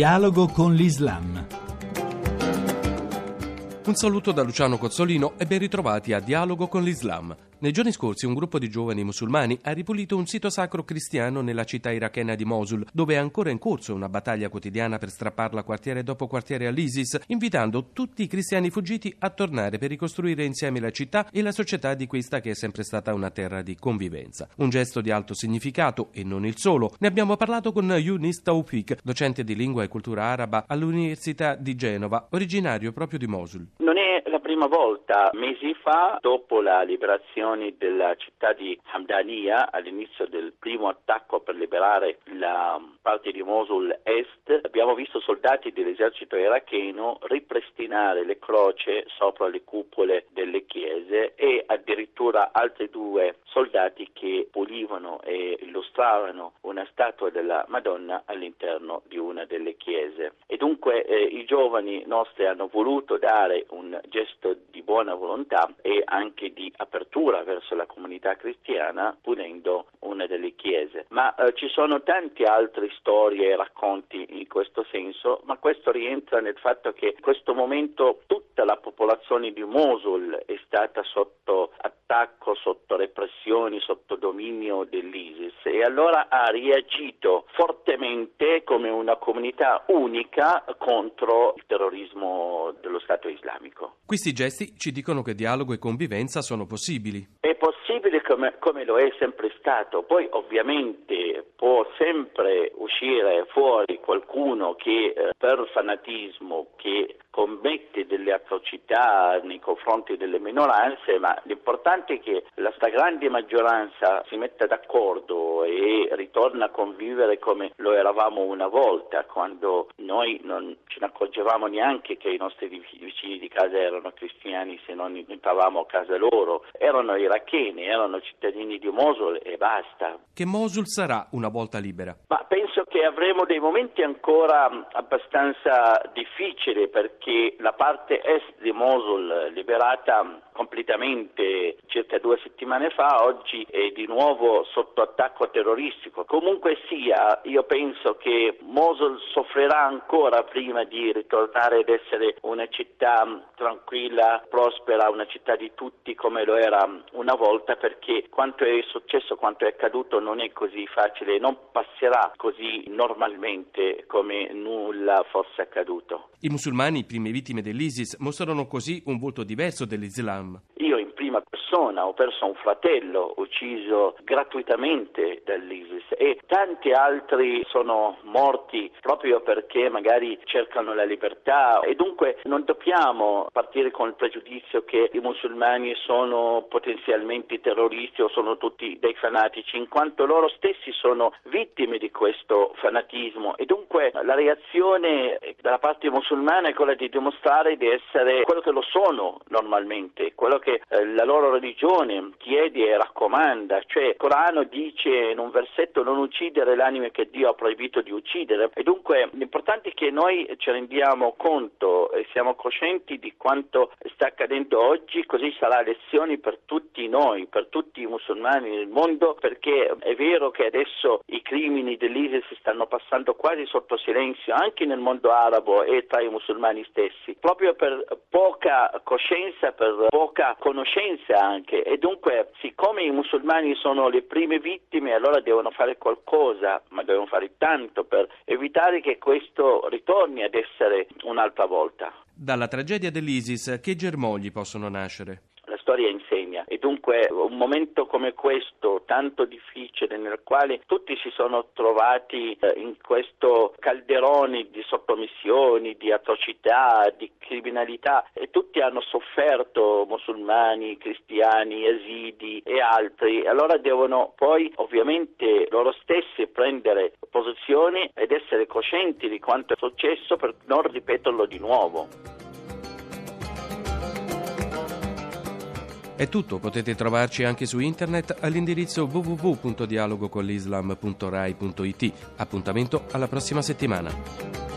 Dialogo con l'Islam. Un saluto da Luciano Cozzolino e ben ritrovati a Dialogo con l'Islam. Nei giorni scorsi un gruppo di giovani musulmani ha ripulito un sito sacro cristiano nella città irachena di Mosul, dove è ancora in corso una battaglia quotidiana per strapparla quartiere dopo quartiere all'ISIS, invitando tutti i cristiani fuggiti a tornare per ricostruire insieme la città e la società di questa che è sempre stata una terra di convivenza. Un gesto di alto significato e non il solo. Ne abbiamo parlato con Yunis Taufik, docente di lingua e cultura araba all'Università di Genova, originario proprio di Mosul. Non è prima volta, mesi fa, dopo la liberazione della città di Hamdania all'inizio del primo attacco per liberare la parte di Mosul est, abbiamo visto soldati dell'esercito iracheno ripristinare le croce sopra le cupole delle chiese e addirittura altri due soldati che pulivano e illustravano una statua della Madonna all'interno di una delle chiese. E dunque eh, i giovani nostri hanno voluto dare un gesto di buona volontà e anche di apertura verso la comunità cristiana punendo una delle chiese. Ma eh, ci sono tante altre storie e racconti in questo senso, ma questo rientra nel fatto che in questo momento tutta la popolazione di Mosul è stata sotto attacco, sotto repressioni, sotto dominio dell'ISIS e allora ha reagito fortemente come una comunità unica contro il terrorismo dello Stato islamico. Questi gesti ci dicono che dialogo e convivenza sono possibili. È possibile come, come lo è sempre stato, poi ovviamente può sempre uscire fuori qualcuno che eh, per fanatismo, che commette delle atrocità nei confronti delle minoranze, ma l'importante è che la stragrande maggioranza si metta d'accordo e ritorna a convivere come lo eravamo una volta, quando noi non ce ne accorgevamo neanche che i nostri vicini di casa erano cristiani se non entravamo a casa loro, erano iracheni, erano cittadini di Mosul e basta. Che Mosul sarà una volta libera? Ma penso che avremo dei momenti ancora abbastanza difficili perché la parte est di Mosul liberata completamente circa due settimane fa, oggi è di nuovo sotto attacco terroristico. Comunque sia, io penso che Mosul soffrirà ancora prima di ritornare ad essere una città tranquilla, prospera, una città di tutti come lo era una volta, perché quanto è successo, quanto è accaduto non è così facile, non passerà così normalmente come nulla fosse accaduto. I musulmani, prime vittime dell'ISIS, mostrano così un volto diverso dell'Islam persona ho perso un fratello ucciso gratuitamente dall'ISIS e tanti altri sono morti proprio perché magari cercano la libertà. E dunque non dobbiamo partire con il pregiudizio che i musulmani sono potenzialmente terroristi o sono tutti dei fanatici in quanto loro stessi sono vittime di questo fanatismo. E dunque la reazione dalla parte musulmana è quella di dimostrare di essere quello che lo sono normalmente, quello che eh, la loro religione chiede e raccomanda, cioè il Corano dice in un versetto non uccidere l'anima che Dio ha proibito di uccidere. E dunque l'importante è che noi ci rendiamo conto e siamo coscienti di quanto sta accadendo oggi, così sarà lezione per tutti noi, per tutti i musulmani nel mondo, perché è vero che adesso i crimini dell'ISIS stanno passando quasi sotto silenzio anche nel mondo arabo e tra i musulmani stessi, proprio per poca coscienza, per poca conoscenza anche e dunque siccome i musulmani sono le prime vittime allora devono fare qualcosa, ma devono fare tanto per evitare che questo ritorni ad essere un'altra volta. Dalla tragedia dell'ISIS che germogli possono nascere? La storia insegna e dunque un momento come questo tanto difficile nel quale tutti si sono trovati eh, in questo calderone di sottomissioni, di atrocità, di criminalità e tutti hanno sofferto musulmani, cristiani, esidi e altri, allora devono poi ovviamente loro stessi prendere posizioni ed essere coscienti di quanto è successo per non ripeterlo di nuovo. È tutto, potete trovarci anche su internet all'indirizzo www.dialogoconlislam.rai.it. Appuntamento alla prossima settimana.